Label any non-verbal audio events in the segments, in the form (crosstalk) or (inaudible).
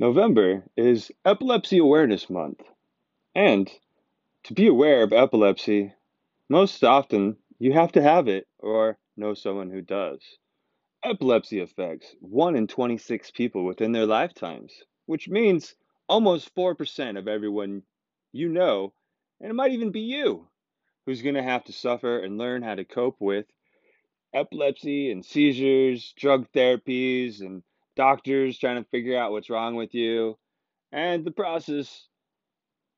November is Epilepsy Awareness Month. And to be aware of epilepsy, most often you have to have it or know someone who does. Epilepsy affects 1 in 26 people within their lifetimes, which means almost 4% of everyone you know, and it might even be you, who's going to have to suffer and learn how to cope with epilepsy and seizures, drug therapies, and doctors trying to figure out what's wrong with you. And the process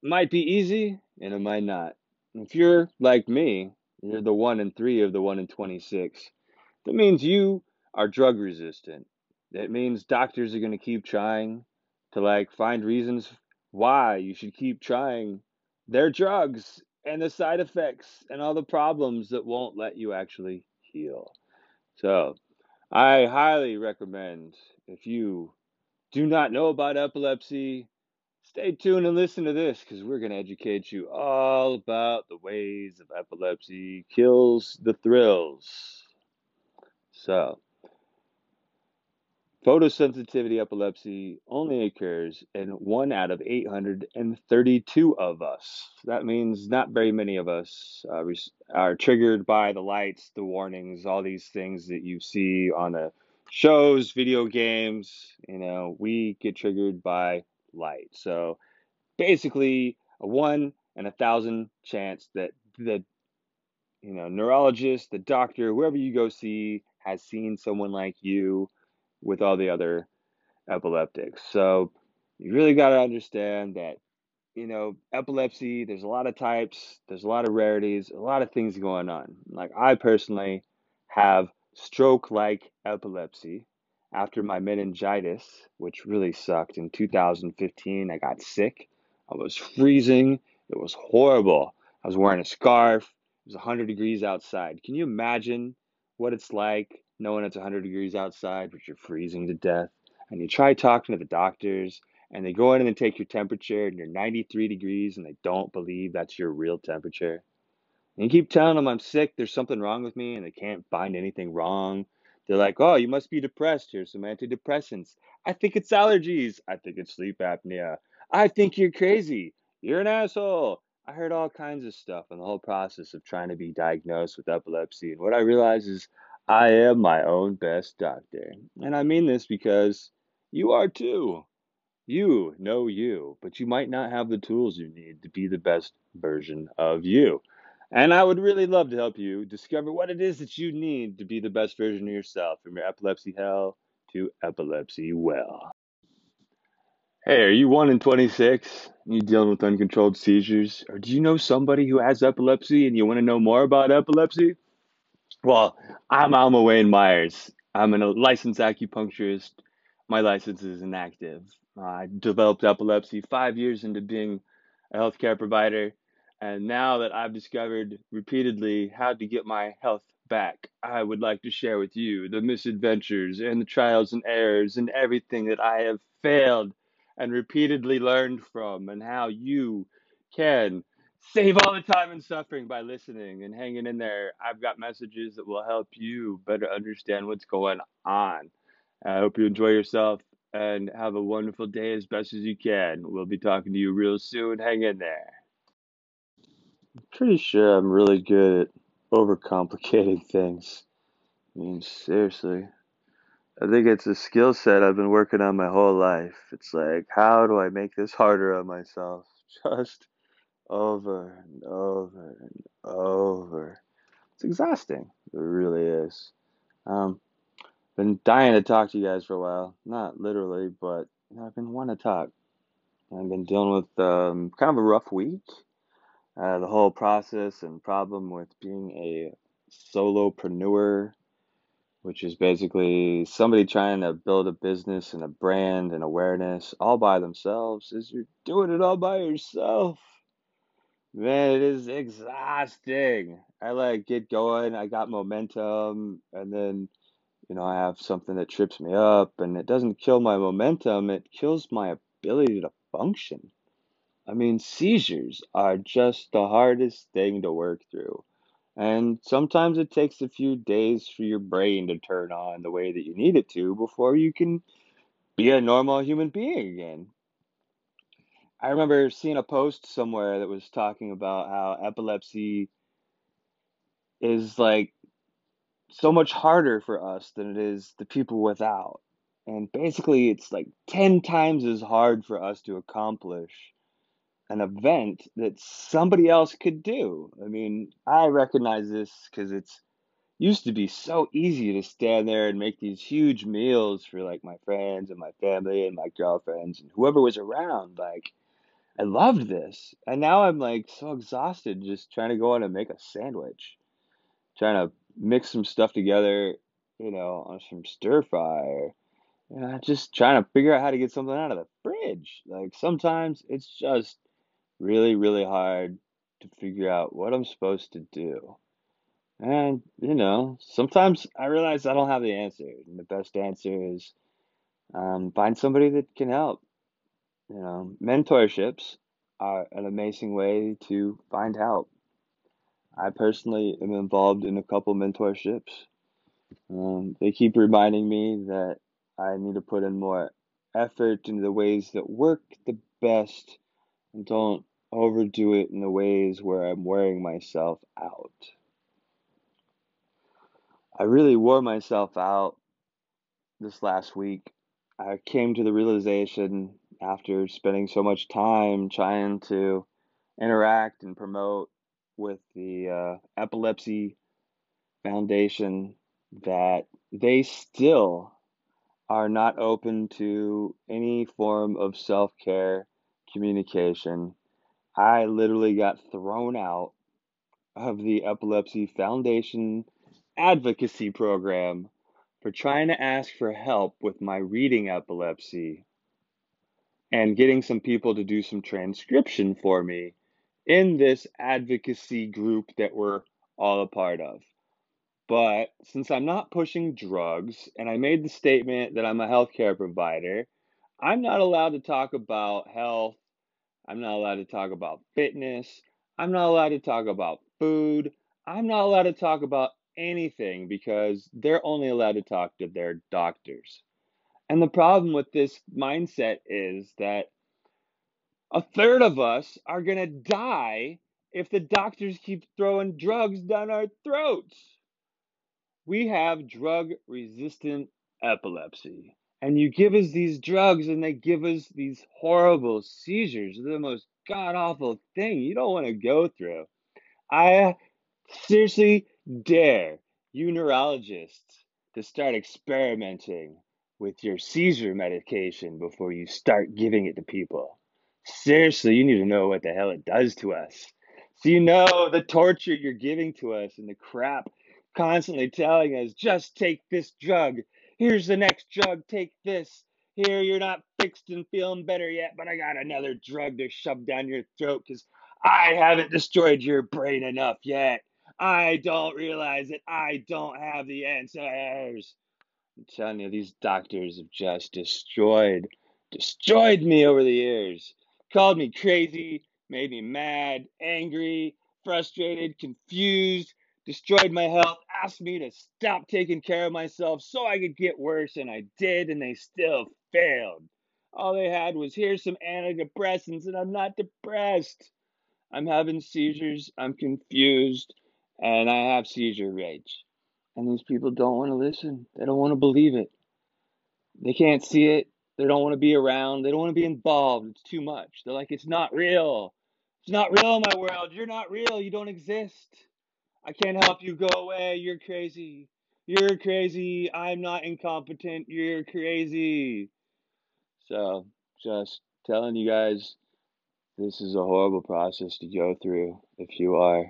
might be easy and it might not. If you're like me, you're the one in three of the one in 26. That means you are drug resistant. That means doctors are going to keep trying to like find reasons why you should keep trying their drugs and the side effects and all the problems that won't let you actually heal. So, I highly recommend if you do not know about epilepsy, stay tuned and listen to this because we're going to educate you all about the ways of epilepsy kills the thrills. So, Photosensitivity epilepsy only occurs in one out of 832 of us. That means not very many of us uh, are triggered by the lights, the warnings, all these things that you see on the shows, video games. You know, we get triggered by light. So basically, a one in a thousand chance that the you know neurologist, the doctor, whoever you go see, has seen someone like you with all the other epileptics. So you really got to understand that, you know, epilepsy, there's a lot of types, there's a lot of rarities, a lot of things going on. Like I personally have stroke like epilepsy after my meningitis, which really sucked in 2015. I got sick. I was freezing. It was horrible. I was wearing a scarf. It was 100 degrees outside. Can you imagine what it's like knowing it's 100 degrees outside, but you're freezing to death. And you try talking to the doctors, and they go in and they take your temperature, and you're 93 degrees, and they don't believe that's your real temperature. And you keep telling them I'm sick, there's something wrong with me, and they can't find anything wrong. They're like, oh, you must be depressed. Here's some antidepressants. I think it's allergies. I think it's sleep apnea. I think you're crazy. You're an asshole. I heard all kinds of stuff in the whole process of trying to be diagnosed with epilepsy. And what I realized is I am my own best doctor. And I mean this because you are too. You know you, but you might not have the tools you need to be the best version of you. And I would really love to help you discover what it is that you need to be the best version of yourself from your epilepsy hell to epilepsy well. Hey, are you 1 in 26? You dealing with uncontrolled seizures? Or do you know somebody who has epilepsy and you want to know more about epilepsy? Well, I'm Alma Wayne Myers. I'm a licensed acupuncturist. My license is inactive. I developed epilepsy five years into being a healthcare provider. And now that I've discovered repeatedly how to get my health back, I would like to share with you the misadventures and the trials and errors and everything that I have failed and repeatedly learned from, and how you can save all the time and suffering by listening and hanging in there. I've got messages that will help you better understand what's going on. I hope you enjoy yourself and have a wonderful day as best as you can. We'll be talking to you real soon. Hang in there. I'm pretty sure I'm really good at overcomplicating (laughs) things. I mean, seriously. I think it's a skill set I've been working on my whole life. It's like, how do I make this harder on myself? (laughs) Just over and over and over. It's exhausting. It really is. Um, been dying to talk to you guys for a while. Not literally, but you know, I've been wanting to talk. I've been dealing with um, kind of a rough week. Uh, the whole process and problem with being a solopreneur, which is basically somebody trying to build a business and a brand and awareness all by themselves, is you're doing it all by yourself. Man, it is exhausting. I like get going, I got momentum, and then, you know, I have something that trips me up, and it doesn't kill my momentum, it kills my ability to function. I mean, seizures are just the hardest thing to work through. And sometimes it takes a few days for your brain to turn on the way that you need it to before you can be a normal human being again. I remember seeing a post somewhere that was talking about how epilepsy is like so much harder for us than it is the people without. And basically, it's like 10 times as hard for us to accomplish an event that somebody else could do. I mean, I recognize this because it's used to be so easy to stand there and make these huge meals for like my friends and my family and my girlfriends and whoever was around. Like, I loved this. And now I'm like so exhausted just trying to go on and make a sandwich, trying to mix some stuff together, you know, on some stir fry you know, just trying to figure out how to get something out of the fridge. Like sometimes it's just really, really hard to figure out what I'm supposed to do. And, you know, sometimes I realize I don't have the answer. And the best answer is um, find somebody that can help. You know, mentorships are an amazing way to find help. I personally am involved in a couple mentorships. Um, they keep reminding me that I need to put in more effort into the ways that work the best and don't overdo it in the ways where I'm wearing myself out. I really wore myself out this last week. I came to the realization after spending so much time trying to interact and promote with the uh, Epilepsy Foundation that they still are not open to any form of self care communication. I literally got thrown out of the Epilepsy Foundation advocacy program for trying to ask for help with my reading epilepsy and getting some people to do some transcription for me in this advocacy group that we're all a part of. But since I'm not pushing drugs and I made the statement that I'm a healthcare provider, I'm not allowed to talk about health. I'm not allowed to talk about fitness. I'm not allowed to talk about food. I'm not allowed to talk about anything because they're only allowed to talk to their doctors. And the problem with this mindset is that a third of us are going to die if the doctors keep throwing drugs down our throats. We have drug resistant epilepsy. And you give us these drugs and they give us these horrible seizures. They're the most god awful thing you don't want to go through. I seriously dare you neurologists to start experimenting with your seizure medication before you start giving it to people. Seriously, you need to know what the hell it does to us. So you know the torture you're giving to us and the crap constantly telling us, just take this drug. Here's the next drug, take this. Here, you're not fixed and feeling better yet, but I got another drug to shove down your throat because I haven't destroyed your brain enough yet. I don't realize that I don't have the answers. I'm telling you, these doctors have just destroyed, destroyed me over the years. Called me crazy, made me mad, angry, frustrated, confused, destroyed my health, asked me to stop taking care of myself so I could get worse, and I did, and they still failed. All they had was here's some antidepressants, and I'm not depressed. I'm having seizures, I'm confused, and I have seizure rage. And these people don't want to listen. They don't want to believe it. They can't see it. They don't want to be around. They don't want to be involved. It's too much. They're like, it's not real. It's not real in my world. You're not real. You don't exist. I can't help you. Go away. You're crazy. You're crazy. I'm not incompetent. You're crazy. So, just telling you guys, this is a horrible process to go through if you are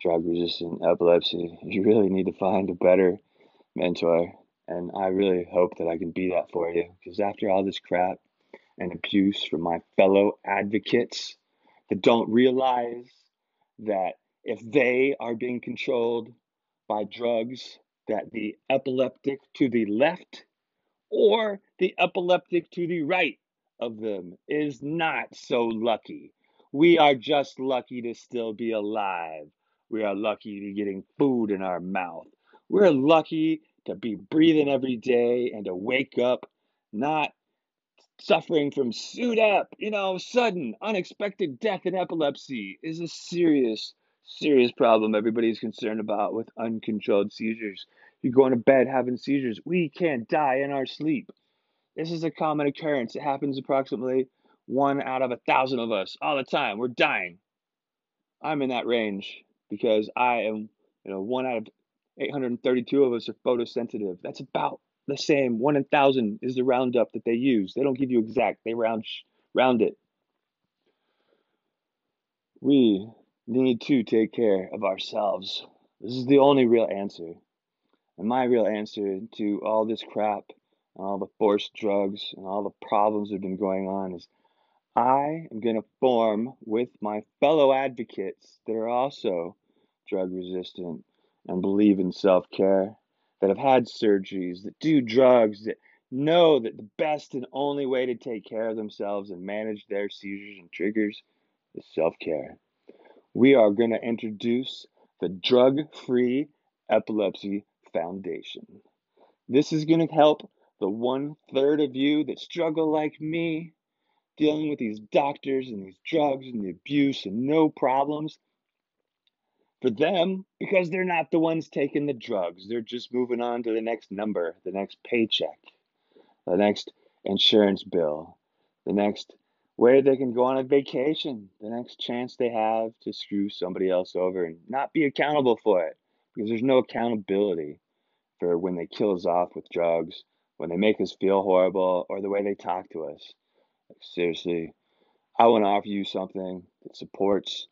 drug resistant epilepsy. You really need to find a better mentor. And I really hope that I can be that for you. Because after all this crap and abuse from my fellow advocates that don't realize that if they are being controlled by drugs, that the epileptic to the left or the epileptic to the right of them is not so lucky. We are just lucky to still be alive. We are lucky to be getting food in our mouth. We're lucky to be breathing every day and to wake up not suffering from SUDEP, you know, sudden, unexpected death in epilepsy is a serious, serious problem everybody's concerned about with uncontrolled seizures. You're going to bed having seizures. We can't die in our sleep. This is a common occurrence. It happens approximately one out of a thousand of us all the time. We're dying. I'm in that range because I am, you know, one out of 832 of us are photosensitive. That's about the same. One in thousand is the roundup that they use. They don't give you exact. They round round it. We need to take care of ourselves. This is the only real answer. And my real answer to all this crap and all the forced drugs and all the problems that have been going on is I am going to form with my fellow advocates that are also drug resistant and believe in self care, that have had surgeries, that do drugs, that know that the best and only way to take care of themselves and manage their seizures and triggers is self care. We are going to introduce the Drug Free Epilepsy Foundation. This is going to help the one third of you that struggle like me dealing with these doctors and these drugs and the abuse and no problems for them because they're not the ones taking the drugs. They're just moving on to the next number, the next paycheck, the next insurance bill, the next way they can go on a vacation, the next chance they have to screw somebody else over and not be accountable for it because there's no accountability for when they kill us off with drugs, when they make us feel horrible, or the way they talk to us. Seriously, I want to offer you something that supports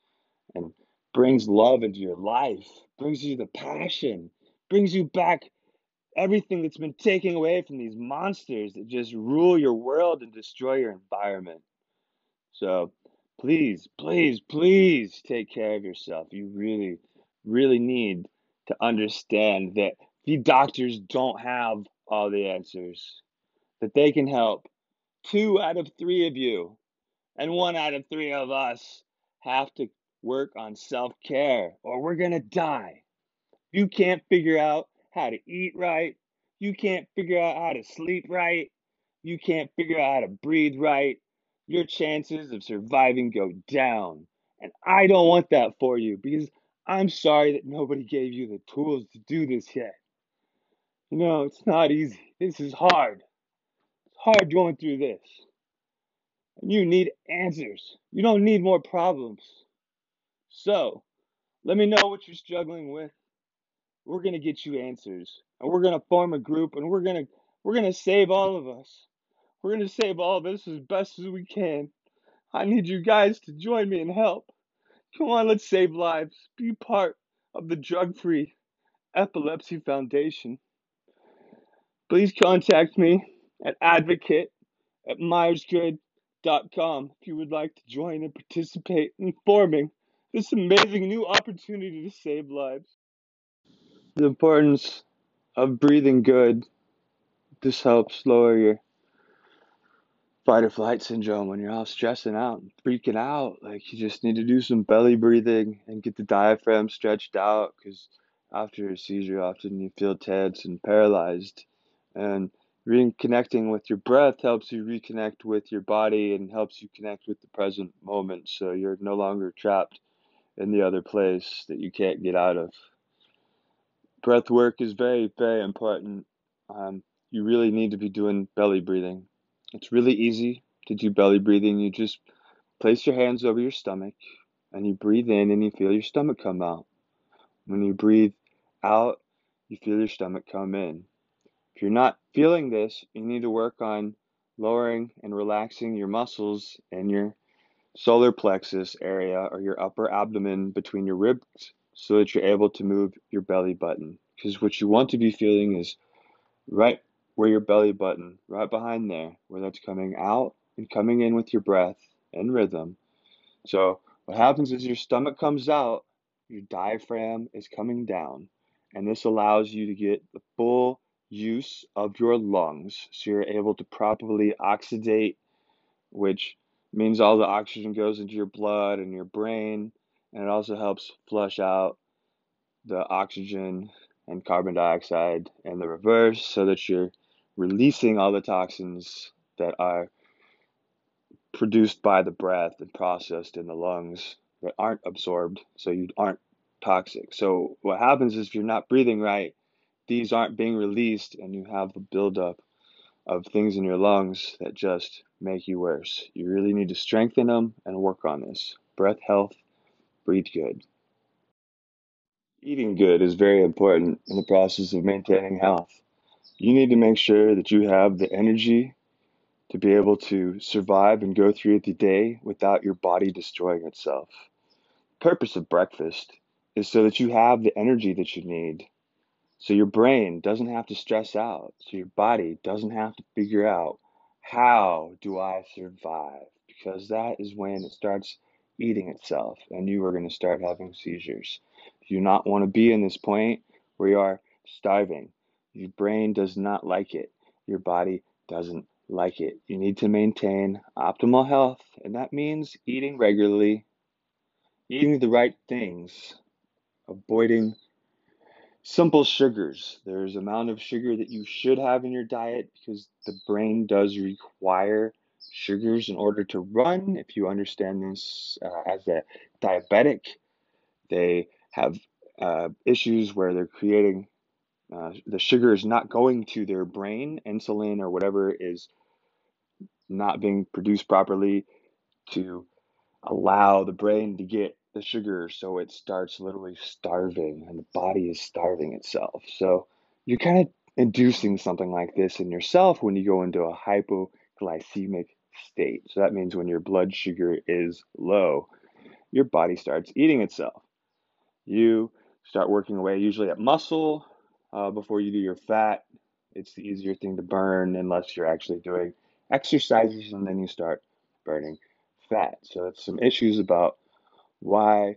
and brings love into your life, brings you the passion, brings you back everything that's been taken away from these monsters that just rule your world and destroy your environment. So please, please, please take care of yourself. You really, really need to understand that the doctors don't have all the answers, that they can help two out of three of you and one out of three of us have to work on self care or we're going to die. You can't figure out how to eat right. You can't figure out how to sleep right. You can't figure out how to breathe right. Your chances of surviving go down. And I don't want that for you because I'm sorry that nobody gave you the tools to do this yet. You know, it's not easy. This is hard. Hard going through this. And you need answers. You don't need more problems. So, let me know what you're struggling with. We're going to get you answers. And we're going to form a group and we're going to we're going to save all of us. We're going to save all of us as best as we can. I need you guys to join me and help. Come on, let's save lives. Be part of the Drug Free Epilepsy Foundation. Please contact me at advocate at myersgood.com if you would like to join and participate in forming this amazing new opportunity to save lives. The importance of breathing good. This helps lower your fight or flight syndrome when you're all stressing out and freaking out. Like you just need to do some belly breathing and get the diaphragm stretched out because after a seizure, often you feel tense and paralyzed. And reconnecting with your breath helps you reconnect with your body and helps you connect with the present moment so you're no longer trapped in the other place that you can't get out of. Breath work is very, very important. Um, you really need to be doing belly breathing. It's really easy to do belly breathing. You just place your hands over your stomach and you breathe in and you feel your stomach come out. When you breathe out, you feel your stomach come in. If you're not feeling this, you need to work on lowering and relaxing your muscles in your solar plexus area or your upper abdomen between your ribs so that you're able to move your belly button. Because what you want to be feeling is right where your belly button, right behind there, where that's coming out and coming in with your breath and rhythm. So, what happens is your stomach comes out, your diaphragm is coming down, and this allows you to get the full use of your lungs so you're able to properly oxidate, which means all the oxygen goes into your blood and your brain, and it also helps flush out the oxygen and carbon dioxide and the reverse so that you're releasing all the toxins that are produced by the breath and processed in the lungs that aren't absorbed, so you aren't toxic. So what happens is if you're not breathing right, these aren't being released, and you have a buildup of things in your lungs that just make you worse. You really need to strengthen them and work on this. Breath health, breathe good. Eating good is very important in the process of maintaining health. You need to make sure that you have the energy to be able to survive and go through the day without your body destroying itself. The purpose of breakfast is so that you have the energy that you need. So your brain doesn't have to stress out. So your body doesn't have to figure out how do I survive? Because that is when it starts eating itself and you are going to start having seizures. You do not want to be in this point where you are starving? Your brain does not like it. Your body doesn't like it. You need to maintain optimal health, and that means eating regularly, eating the right things, avoiding simple sugars. There's amount of sugar that you should have in your diet because the brain does require sugars in order to run. If you understand this uh, as a diabetic, they have uh, issues where they're creating uh, the sugar is not going to their brain, insulin or whatever is not being produced properly to allow the brain to get the sugar so it starts literally starving and the body is starving itself. So you're kind of inducing something like this in yourself when you go into a hypoglycemic state. So that means when your blood sugar is low, your body starts eating itself. You start working away usually at muscle uh, before you do your fat. It's the easier thing to burn unless you're actually doing exercises and then you start burning fat. So that's some issues about why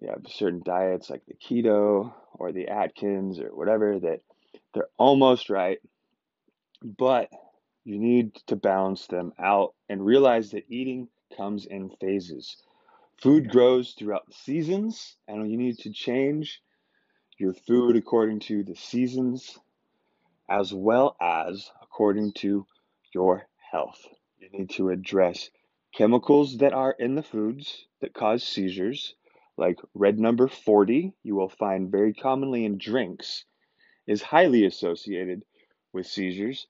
you have certain diets like the keto or the Atkins or whatever that they're almost right, but you need to balance them out and realize that eating comes in phases. Food grows throughout the seasons, and you need to change your food according to the seasons as well as according to your health. You need to address chemicals that are in the foods that cause seizures, like red number 40, you will find very commonly in drinks, is highly associated with seizures.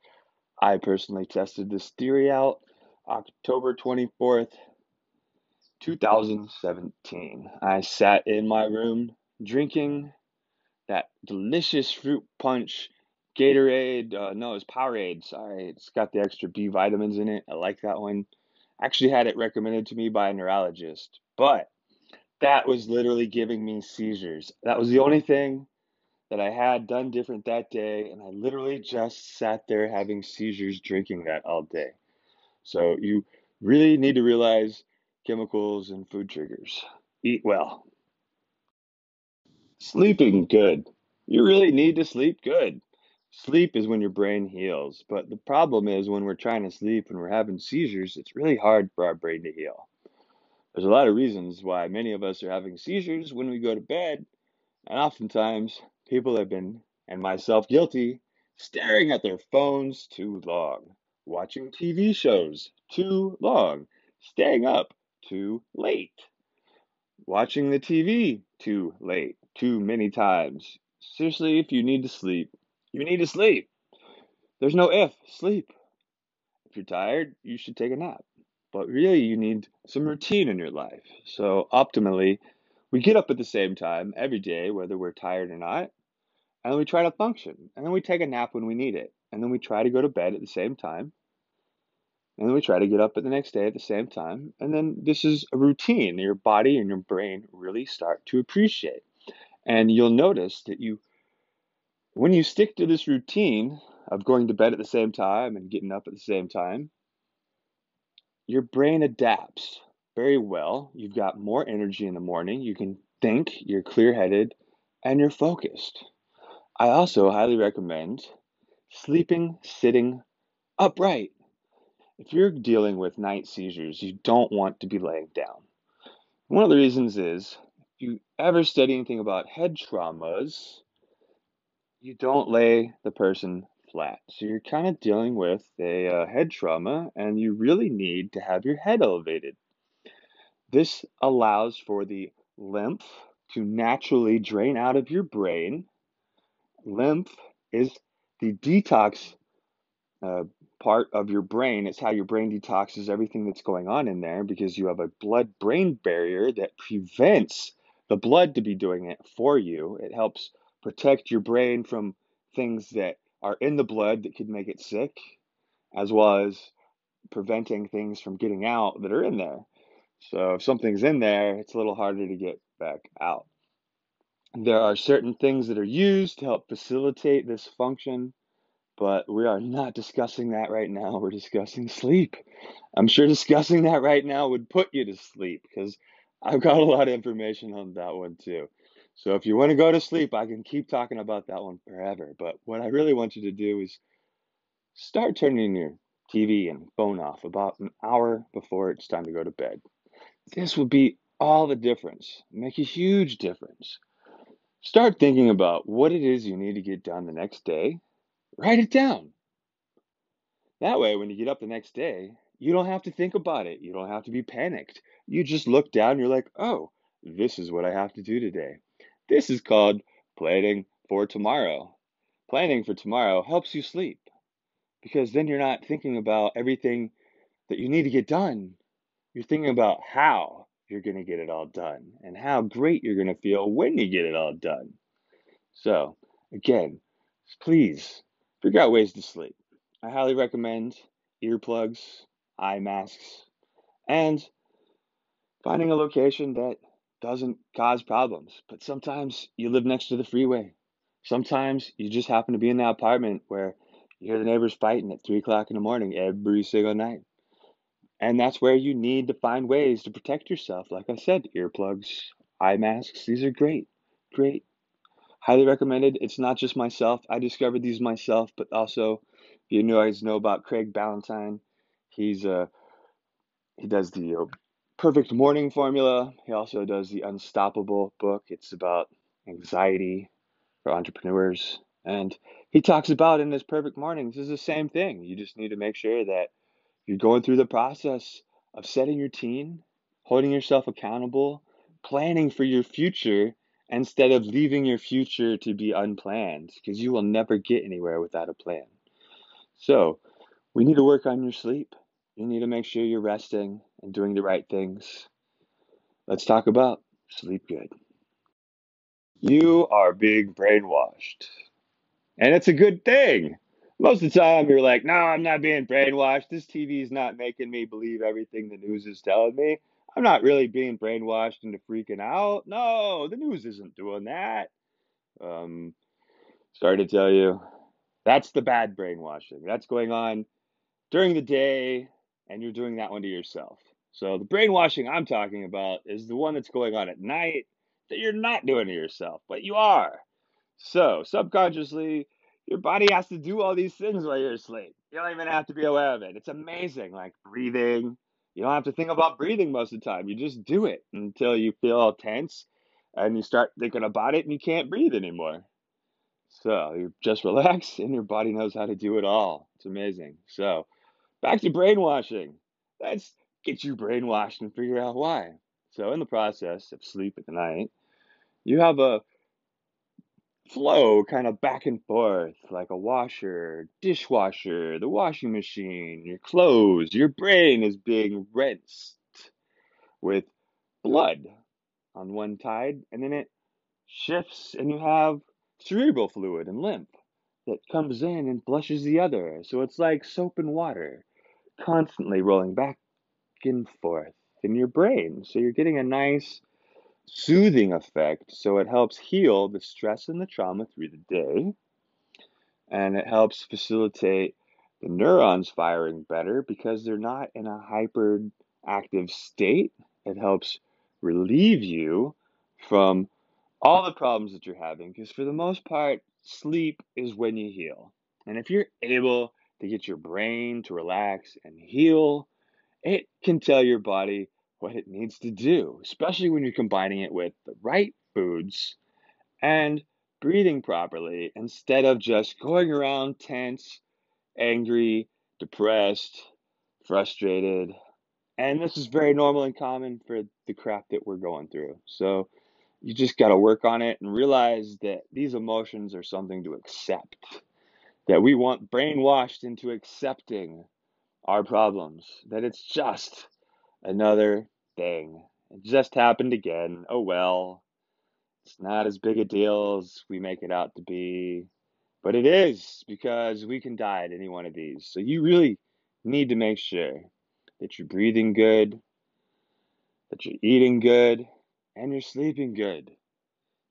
I personally tested this theory out October 24th, 2017. I sat in my room drinking that delicious fruit punch Gatorade. Uh, no, it's Powerade. Sorry, it's got the extra B vitamins in it. I like that one. Actually, had it recommended to me by a neurologist, but that was literally giving me seizures. That was the only thing that I had done different that day, and I literally just sat there having seizures drinking that all day. So you really need to realize chemicals and food triggers. Eat well. Sleeping good. You really need to sleep good. Sleep is when your brain heals, but the problem is when we're trying to sleep and we're having seizures, it's really hard for our brain to heal. There's a lot of reasons why many of us are having seizures when we go to bed, and oftentimes people have been, and myself guilty, staring at their phones too long, watching TV shows too long, staying up too late, watching the TV too late, too many times. Seriously, if you need to sleep, you need to sleep. There's no if, sleep. If you're tired, you should take a nap. But really, you need some routine in your life. So, optimally, we get up at the same time every day, whether we're tired or not, and we try to function. And then we take a nap when we need it. And then we try to go to bed at the same time. And then we try to get up at the next day at the same time. And then this is a routine your body and your brain really start to appreciate. And you'll notice that you when you stick to this routine of going to bed at the same time and getting up at the same time, your brain adapts very well. You've got more energy in the morning. You can think, you're clear headed, and you're focused. I also highly recommend sleeping sitting upright. If you're dealing with night seizures, you don't want to be laying down. One of the reasons is if you ever study anything about head traumas, you don't lay the person flat. So you're kind of dealing with a uh, head trauma, and you really need to have your head elevated. This allows for the lymph to naturally drain out of your brain. Lymph is the detox uh, part of your brain. It's how your brain detoxes everything that's going on in there because you have a blood brain barrier that prevents the blood to be doing it for you. It helps protect your brain from things that are in the blood that could make it sick, as well as preventing things from getting out that are in there. So if something's in there, it's a little harder to get back out. There are certain things that are used to help facilitate this function, but we are not discussing that right now. We're discussing sleep. I'm sure discussing that right now would put you to sleep because I've got a lot of information on that one too. So if you want to go to sleep, I can keep talking about that one forever. But what I really want you to do is start turning your TV and phone off about an hour before it's time to go to bed. This will be all the difference, make a huge difference. Start thinking about what it is you need to get done the next day. Write it down. That way, when you get up the next day, you don't have to think about it. You don't have to be panicked. You just look down you're like, oh, this is what I have to do today. This is called planning for tomorrow. Planning for tomorrow helps you sleep because then you're not thinking about everything that you need to get done. You're thinking about how you're going to get it all done and how great you're going to feel when you get it all done. So, again, please figure out ways to sleep. I highly recommend earplugs, eye masks, and finding a location that doesn't cause problems. But sometimes you live next to the freeway. Sometimes you just happen to be in that apartment where you hear the neighbors fighting at three o'clock in the morning every single night. And that's where you need to find ways to protect yourself. Like I said, earplugs, eye masks, these are great. Great. Highly recommended. It's not just myself. I discovered these myself, but also you guys know about Craig Ballantyne. He's a uh, he does the uh, perfect morning formula. He also does the Unstoppable book. It's about anxiety for entrepreneurs. And he talks about in his perfect mornings is the same thing. You just need to make sure that you're going through the process of setting your team, holding yourself accountable, planning for your future instead of leaving your future to be unplanned because you will never get anywhere without a plan. So, we need to work on your sleep. You need to make sure you're resting and doing the right things. Let's talk about sleep good. You are being brainwashed. And it's a good thing. Most of the time, you're like, no, I'm not being brainwashed. This TV is not making me believe everything the news is telling me. I'm not really being brainwashed into freaking out. No, the news isn't doing that. Um, sorry to tell you, that's the bad brainwashing. That's going on during the day, and you're doing that one to yourself. So the brainwashing I'm talking about is the one that's going on at night that you're not doing to yourself, but you are. So subconsciously, your body has to do all these things while you're asleep. You don't even have to be aware of it. It's amazing, like breathing. You don't have to think about breathing most of the time. You just do it until you feel all tense and you start thinking about it and you can't breathe anymore. So you just relax (laughs) and your body knows how to do it all. It's amazing. So back to brainwashing. Let's get you brainwashed and figure out why. So in the process of sleep at night, you have a flow kind of back and forth like a washer, dishwasher, the washing machine, your clothes, your brain is being rinsed with blood on one side, and then it shifts, and you have cerebral fluid and lymph that comes in and flushes the other. So it's like soap and water, constantly rolling back and forth in your brain. So you're getting a nice soothing effect. So it helps heal the stress and the trauma through the day. And it helps facilitate the neurons firing better because they're not in a hyperactive state. It helps relieve you from all the problems that you're having because, for the most part, sleep is when you heal. And if you're able to get your brain to relax and heal, it can tell your body what it needs to do, especially when you're combining it with the right foods and breathing properly instead of just going around tense, angry, depressed, frustrated. And this is very normal and common for the crap that we're going through. So you just got to work on it and realize that these emotions are something to accept. That we want brainwashed into accepting our problems, that it's just another thing. It just happened again. Oh well. It's not as big a deal as we make it out to be. But it is because we can die at any one of these. So you really need to make sure that you're breathing good, that you're eating good, and you're sleeping good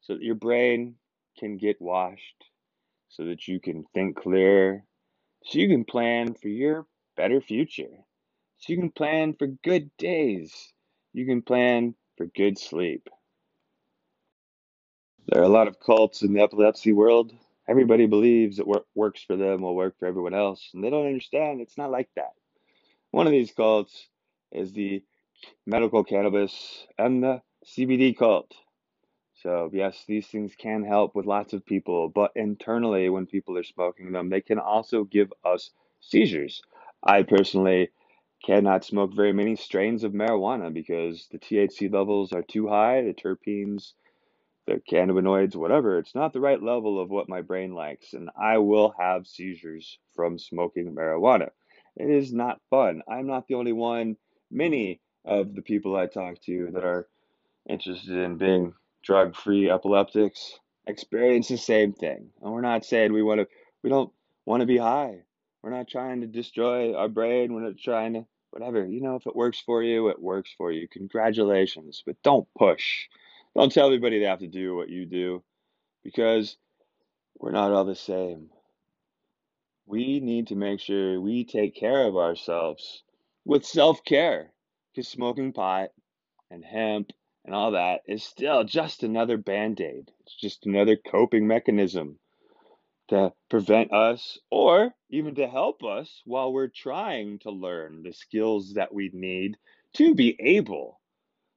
so that your brain can get washed, so that you can think clearer, so you can plan for your better future, so you can plan for good days, you can plan for good sleep. There are a lot of cults in the epilepsy world. Everybody believes that what works for them will work for everyone else, and they don't understand it's not like that. One of these cults is the medical cannabis and the CBD cult. So, yes, these things can help with lots of people, but internally, when people are smoking them, they can also give us seizures. I personally cannot smoke very many strains of marijuana because the THC levels are too high, the terpenes the cannabinoids, whatever, it's not the right level of what my brain likes, and I will have seizures from smoking marijuana. It is not fun. I'm not the only one. Many of the people I talk to that are interested in being drug free epileptics experience the same thing. And we're not saying we want to, we don't want to be high. We're not trying to destroy our brain. We're not trying to, whatever. You know, if it works for you, it works for you. Congratulations, but don't push. Don't tell everybody they have to do what you do because we're not all the same. We need to make sure we take care of ourselves with self care because smoking pot and hemp and all that is still just another band aid. It's just another coping mechanism to prevent us or even to help us while we're trying to learn the skills that we need to be able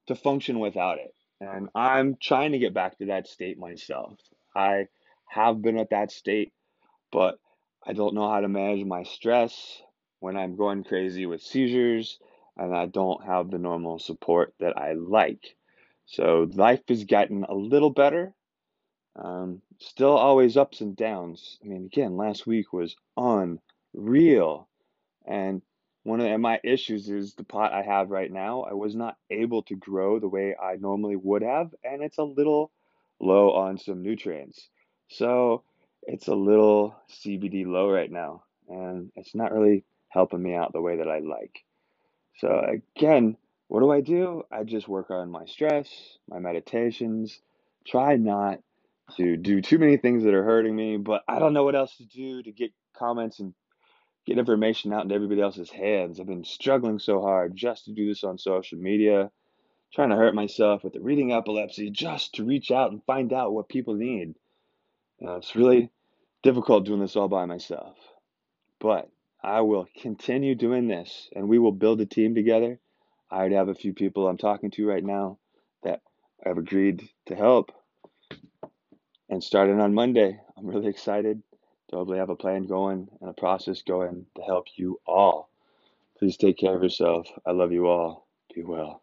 to function without it. And I'm trying to get back to that state myself. I have been at that state, but I don't know how to manage my stress when I'm going crazy with seizures, and I don't have the normal support that I like. So life has gotten a little better. Um, still always ups and downs. I mean, again, last week was unreal. And one of my issues is the pot I have right now. I was not able to grow the way I normally would have, and it's a little low on some nutrients. So it's a little CBD low right now, and it's not really helping me out the way that I like. So again, what do I do? I just work on my stress, my meditations, try not to do too many things that are hurting me, but I don't know what else to do to get comments and get information out into everybody else's hands. I've been struggling so hard just to do this on social media, trying to hurt myself with the reading epilepsy just to reach out and find out what people need. Uh, it's really difficult doing this all by myself. But I will continue doing this and we will build a team together. I already have a few people I'm talking to right now that have agreed to help. And starting on Monday, I'm really excited to hopefully have a plan going and a process going to help you all. Please take care of yourself. I love you all. Be well.